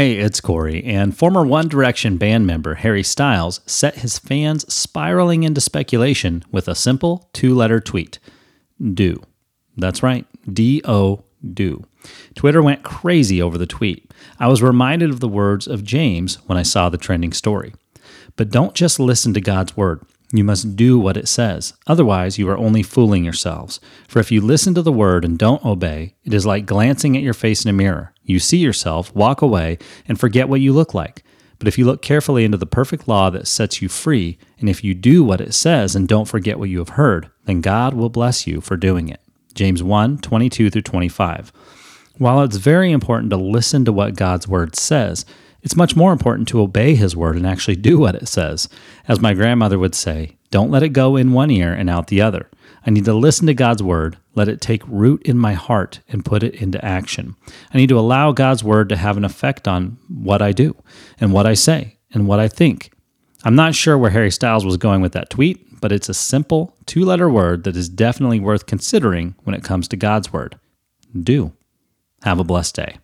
Hey, it's Corey, and former One Direction band member Harry Styles set his fans spiraling into speculation with a simple two letter tweet Do. That's right, D O do. Twitter went crazy over the tweet. I was reminded of the words of James when I saw the trending story. But don't just listen to God's word. You must do what it says. Otherwise, you are only fooling yourselves. For if you listen to the word and don't obey, it is like glancing at your face in a mirror. You see yourself, walk away, and forget what you look like. But if you look carefully into the perfect law that sets you free, and if you do what it says and don't forget what you have heard, then God will bless you for doing it. James 1 22 through 25. While it's very important to listen to what God's word says, it's much more important to obey his word and actually do what it says. As my grandmother would say, don't let it go in one ear and out the other. I need to listen to God's word, let it take root in my heart, and put it into action. I need to allow God's word to have an effect on what I do, and what I say, and what I think. I'm not sure where Harry Styles was going with that tweet, but it's a simple two letter word that is definitely worth considering when it comes to God's word. Do. Have a blessed day.